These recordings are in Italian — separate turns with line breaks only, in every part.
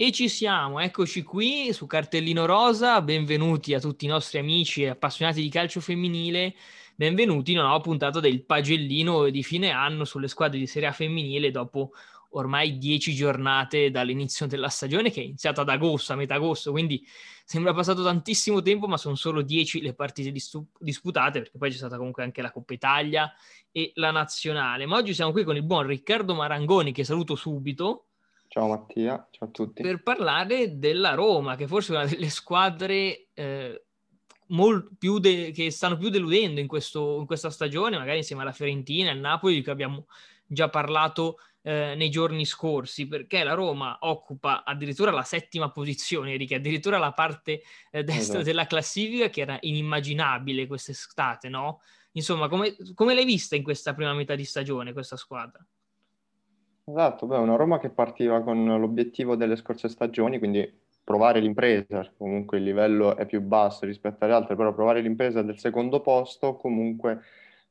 E ci siamo, eccoci qui su Cartellino Rosa, benvenuti a tutti i nostri amici e appassionati di calcio femminile, benvenuti in una nuova puntata del pagellino di fine anno sulle squadre di Serie A femminile dopo ormai dieci giornate dall'inizio della stagione che è iniziata ad agosto, a metà agosto, quindi sembra passato tantissimo tempo, ma sono solo dieci le partite disputate, perché poi c'è stata comunque anche la Coppa Italia e la nazionale. Ma oggi siamo qui con il buon Riccardo Marangoni, che saluto subito.
Ciao Mattia, ciao a tutti.
Per parlare della Roma, che forse è una delle squadre eh, più de- che stanno più deludendo in, questo, in, questa stagione, magari insieme alla Fiorentina e al Napoli, di cui abbiamo già parlato eh, nei giorni scorsi, perché la Roma occupa addirittura la settima posizione, Enrique, addirittura la parte eh, destra esatto. della classifica, che era inimmaginabile quest'estate, no? Insomma, come, come l'hai vista in questa prima metà di stagione questa squadra?
Esatto, beh, una Roma che partiva con l'obiettivo delle scorse stagioni, quindi provare l'impresa, comunque il livello è più basso rispetto alle altre, però provare l'impresa del secondo posto, comunque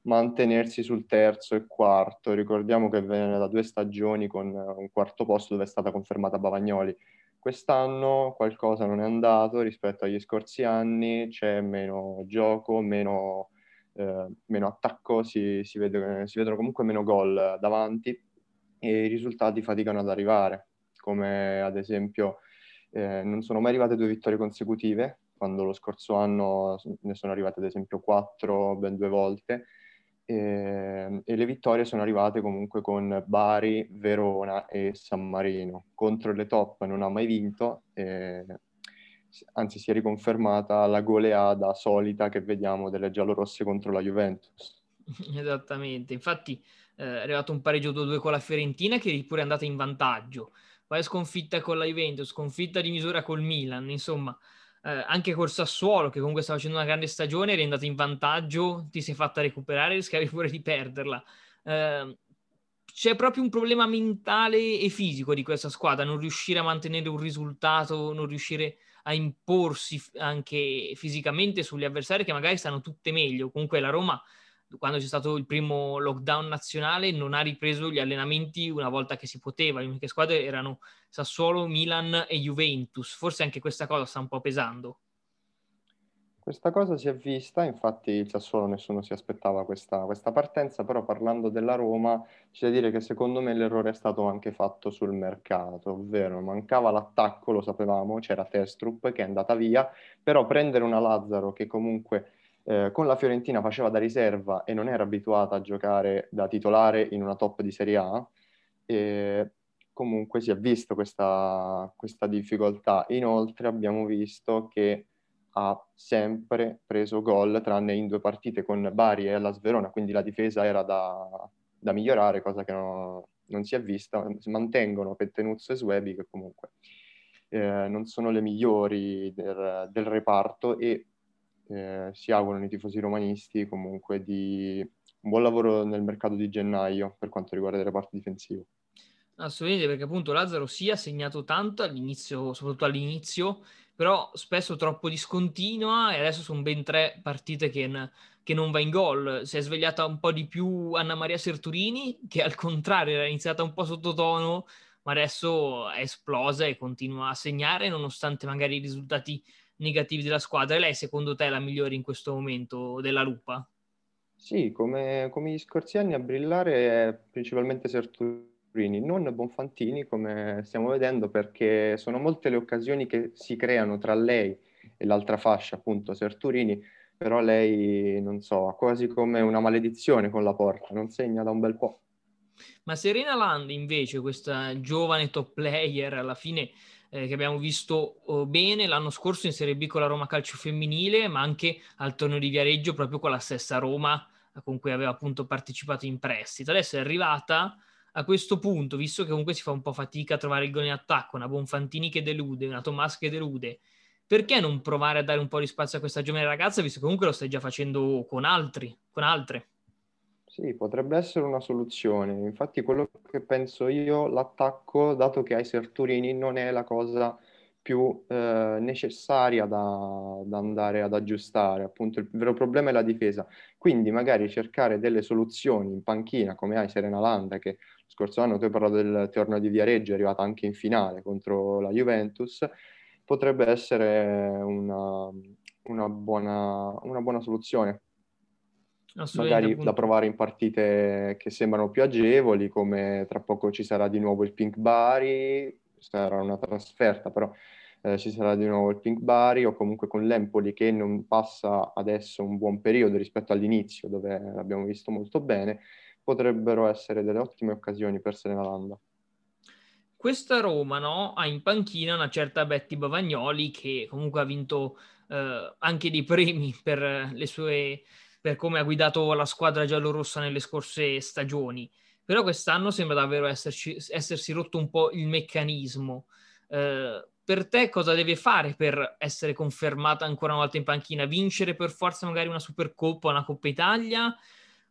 mantenersi sul terzo e quarto. Ricordiamo che viene da due stagioni con un quarto posto dove è stata confermata Bavagnoli. Quest'anno qualcosa non è andato rispetto agli scorsi anni, c'è meno gioco, meno, eh, meno attacco, si, si, vede, si vedono comunque meno gol davanti e i risultati faticano ad arrivare, come ad esempio eh, non sono mai arrivate due vittorie consecutive, quando lo scorso anno ne sono arrivate ad esempio quattro ben due volte, e, e le vittorie sono arrivate comunque con Bari, Verona e San Marino. Contro le top non ha mai vinto, eh, anzi si è riconfermata la goleada solita che vediamo delle giallorosse contro la Juventus.
Esattamente, infatti eh, è arrivato un pareggio 2-2 con la Fiorentina che pure è andata in vantaggio, poi sconfitta con la Juventus, sconfitta di misura col Milan, insomma eh, anche col Sassuolo che comunque sta facendo una grande stagione, eri andato in vantaggio, ti sei fatta recuperare, rischiavi pure di perderla. Eh, c'è proprio un problema mentale e fisico di questa squadra, non riuscire a mantenere un risultato, non riuscire a imporsi anche fisicamente sugli avversari che magari stanno tutte meglio. Comunque la Roma quando c'è stato il primo lockdown nazionale non ha ripreso gli allenamenti una volta che si poteva. Le uniche squadre erano Sassuolo, Milan e Juventus. Forse anche questa cosa sta un po' pesando.
Questa cosa si è vista, infatti il Sassuolo nessuno si aspettava questa, questa partenza, però parlando della Roma c'è da dire che secondo me l'errore è stato anche fatto sul mercato, ovvero mancava l'attacco, lo sapevamo, c'era Testrup che è andata via, però prendere una Lazzaro che comunque eh, con la Fiorentina faceva da riserva e non era abituata a giocare da titolare in una top di Serie A, e comunque si è visto questa, questa difficoltà. Inoltre abbiamo visto che ha sempre preso gol, tranne in due partite con Bari e alla Sverona, quindi la difesa era da, da migliorare, cosa che non, non, si è vista. Mantengono Pettenuzzo e Swebi, che comunque eh, non sono le migliori del, del reparto e eh, si augurano i tifosi romanisti comunque di un buon lavoro nel mercato di gennaio per quanto riguarda il reparto difensivo.
Assolutamente, perché appunto Lazzaro si è segnato tanto all'inizio, soprattutto all'inizio, però spesso troppo discontinua e adesso sono ben tre partite che, che non va in gol. Si è svegliata un po' di più Anna Maria Serturini, che al contrario era iniziata un po' sottotono, ma adesso è esplosa e continua a segnare nonostante magari i risultati negativi della squadra. E lei, secondo te, è la migliore in questo momento della Lupa?
Sì, come, come gli scorsi anni a brillare è principalmente Serturini, non Bonfantini, come stiamo vedendo, perché sono molte le occasioni che si creano tra lei e l'altra fascia, appunto Serturini, però lei, non so, ha quasi come una maledizione con la porta, non segna da un bel po'.
Ma Serena Land, invece, questa giovane top player, alla fine eh, che abbiamo visto oh, bene l'anno scorso in Serie B con la Roma Calcio Femminile, ma anche al torneo di Viareggio proprio con la stessa Roma con cui aveva appunto partecipato in prestito. Adesso è arrivata a questo punto, visto che comunque si fa un po' fatica a trovare il gol in attacco, una Bonfantini che delude, una Tomas che delude, perché non provare a dare un po' di spazio a questa giovane ragazza, visto che comunque lo stai già facendo con altri, con altre?
Sì, potrebbe essere una soluzione. Infatti quello che penso io, l'attacco, dato che hai Serturini, non è la cosa più eh, necessaria da, da, andare ad aggiustare. Appunto, il vero problema è la difesa. Quindi magari cercare delle soluzioni in panchina, come hai Serena Landa, che lo scorso anno tu hai parlato del torneo di Viareggio, è arrivata anche in finale contro la Juventus, potrebbe essere una, una, buona, una buona soluzione magari da provare in partite che sembrano più agevoli, come tra poco ci sarà di nuovo il Pink Bari, sarà una trasferta, però eh, ci sarà di nuovo il Pink Bari o comunque con l'Empoli che non passa adesso un buon periodo rispetto all'inizio dove l'abbiamo visto molto bene, potrebbero essere delle ottime occasioni per Serena Landa.
Questa Roma no, ha in panchina una certa Betty Bavagnoli che comunque ha vinto eh, anche dei premi per le sue per come ha guidato la squadra giallorossa nelle scorse stagioni. Però quest'anno sembra davvero esserci, essersi rotto un po' il meccanismo. Eh, per te cosa deve fare per essere confermata ancora una volta in panchina? Vincere per forza magari una Supercoppa, una Coppa Italia?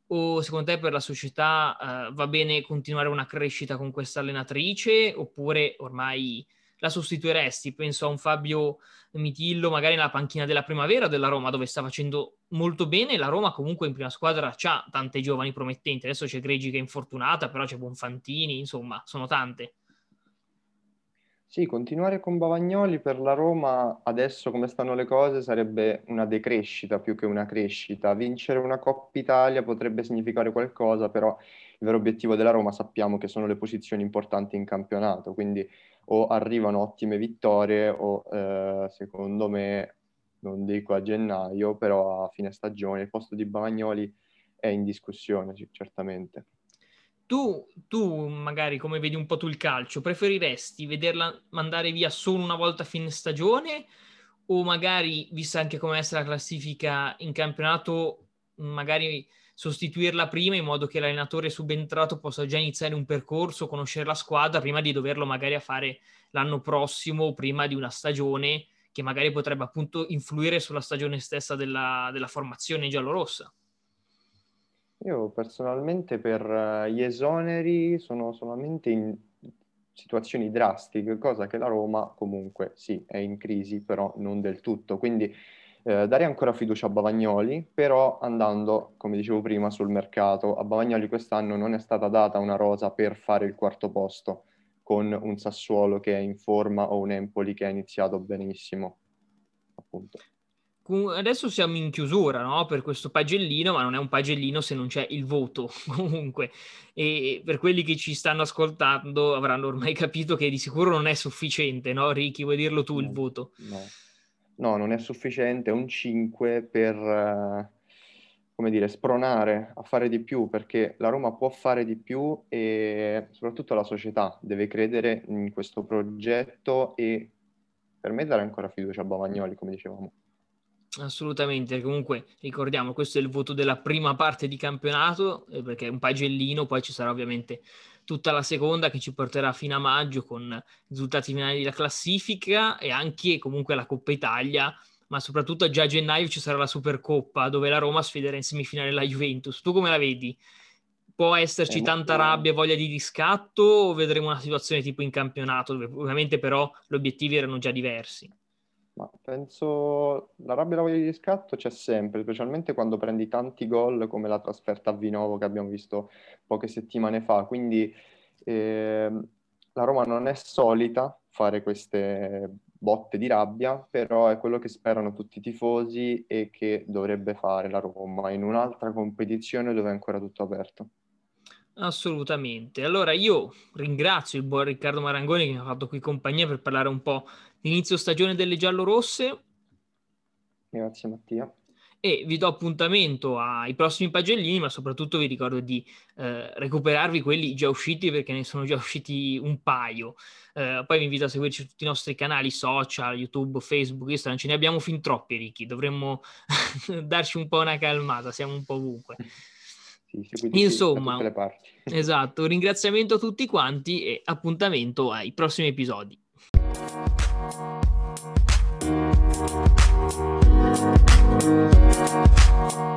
O secondo te per la società eh, va bene continuare una crescita con questa allenatrice? Oppure ormai la sostituiresti? Penso a un Fabio Mitillo, magari nella panchina della primavera della Roma, dove sta facendo molto bene. La Roma comunque in prima squadra ha tante giovani promettenti. Adesso c'è Gregi che è infortunata, però c'è Bonfantini, insomma, sono tante.
Sì, continuare con Bavagnoli per la Roma adesso come stanno le cose sarebbe una decrescita più che una crescita. Vincere una Coppa Italia potrebbe significare qualcosa, però il vero obiettivo della Roma sappiamo che sono le posizioni importanti in campionato, quindi o arrivano ottime vittorie o eh, secondo me, non dico a gennaio, però a fine stagione il posto di Bavagnoli è in discussione certamente.
Tu, tu, magari come vedi un po' tu il calcio, preferiresti vederla mandare via solo una volta a fine stagione o magari, vista anche come essere la classifica in campionato, magari sostituirla prima in modo che l'allenatore subentrato possa già iniziare un percorso, conoscere la squadra prima di doverlo magari a fare l'anno prossimo, prima di una stagione che magari potrebbe appunto influire sulla stagione stessa della, della formazione giallorossa.
Io personalmente per eh, gli esoneri sono solamente in situazioni drastiche, cosa che la Roma comunque sì è in crisi, però non del tutto. Quindi eh, darei ancora fiducia a Bavagnoli, però andando, come dicevo prima, sul mercato. A Bavagnoli quest'anno non è stata data una rosa per fare il quarto posto con un Sassuolo che è in forma o un Empoli che ha iniziato benissimo. Appunto.
Adesso siamo in chiusura no? per questo pagellino, ma non è un pagellino se non c'è il voto comunque. E per quelli che ci stanno ascoltando avranno ormai capito che di sicuro non è sufficiente, no? Ricky, vuoi dirlo tu il voto?
No no, non è sufficiente, un 5 per, eh, come dire, spronare a fare di più, perché la Roma può fare di più e soprattutto la società deve credere in questo progetto e per me dare ancora fiducia a Bavagnoli, come dicevamo.
Assolutamente, comunque ricordiamo, questo è il voto della prima parte di campionato, eh, perché è un pagellino, poi ci sarà ovviamente tutta la seconda che ci porterà fino a maggio con i risultati finali della classifica e anche comunque la Coppa Italia, ma soprattutto già a gennaio ci sarà la Supercoppa dove la Roma sfiderà in semifinale la Juventus. Tu come la vedi? Può esserci tanta rabbia e voglia di riscatto o vedremo una situazione tipo in campionato dove ovviamente però gli obiettivi erano già diversi?
Ma penso la rabbia e la voglia di riscatto c'è sempre, specialmente quando prendi tanti gol come la trasferta a Vinovo che abbiamo visto poche settimane fa. Quindi eh, la Roma non è solita fare queste botte di rabbia, però è quello che sperano tutti i tifosi e che dovrebbe fare la Roma in un'altra competizione dove è ancora tutto aperto.
Assolutamente. Allora io ringrazio il buon Riccardo Marangoni che mi ha fatto qui compagnia per parlare un po' inizio stagione delle giallorosse.
Grazie Mattia.
E vi do appuntamento ai prossimi pagellini, ma soprattutto vi ricordo di eh, recuperarvi quelli già usciti perché ne sono già usciti un paio. Eh, poi vi invito a seguirci su tutti i nostri canali social, YouTube, Facebook, Instagram. Ce ne abbiamo fin troppi, Ricky. Dovremmo darci un po' una calmata, siamo un po' ovunque. Sì, Insomma, esatto, un ringraziamento a tutti quanti e appuntamento ai prossimi episodi. Thank you.